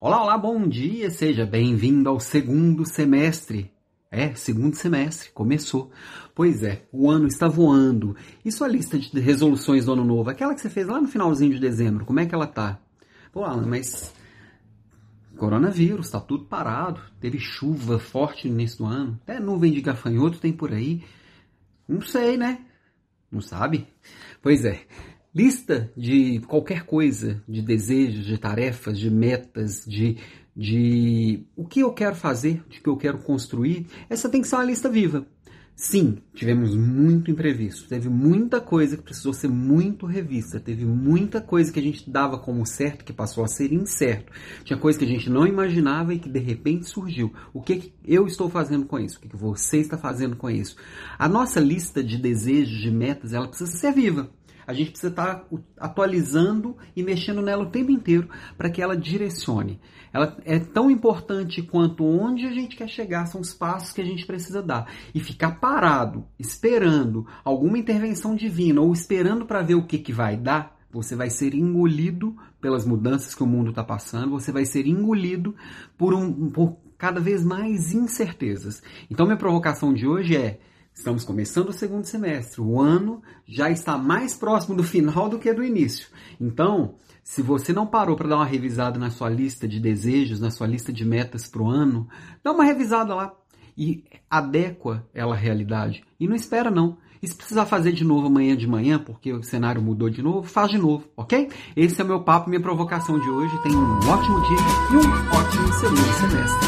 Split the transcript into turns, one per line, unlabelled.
Olá, olá, bom dia, seja bem-vindo ao segundo semestre. É, segundo semestre, começou. Pois é, o ano está voando. E sua lista de resoluções do ano novo, aquela que você fez lá no finalzinho de dezembro, como é que ela tá? Pô, Alan, mas coronavírus, tá tudo parado. Teve chuva forte no início do ano. Até nuvem de gafanhoto tem por aí. Não sei, né? Não sabe? Pois é. Lista de qualquer coisa, de desejos, de tarefas, de metas, de, de o que eu quero fazer, de que eu quero construir, essa tem que ser uma lista viva. Sim, tivemos muito imprevisto, teve muita coisa que precisou ser muito revista, teve muita coisa que a gente dava como certo que passou a ser incerto. Tinha coisa que a gente não imaginava e que de repente surgiu. O que, que eu estou fazendo com isso? O que, que você está fazendo com isso? A nossa lista de desejos, de metas, ela precisa ser viva. A gente precisa estar atualizando e mexendo nela o tempo inteiro para que ela direcione. Ela é tão importante quanto onde a gente quer chegar, são os passos que a gente precisa dar. E ficar parado, esperando alguma intervenção divina ou esperando para ver o que, que vai dar, você vai ser engolido pelas mudanças que o mundo está passando, você vai ser engolido por, um, por cada vez mais incertezas. Então, minha provocação de hoje é Estamos começando o segundo semestre. O ano já está mais próximo do final do que do início. Então, se você não parou para dar uma revisada na sua lista de desejos, na sua lista de metas para o ano, dá uma revisada lá e adequa ela à realidade. E não espera não. E se precisar fazer de novo amanhã de manhã, porque o cenário mudou de novo, faz de novo, ok? Esse é o meu papo, minha provocação de hoje. Tenha um ótimo dia e um ótimo segundo semestre.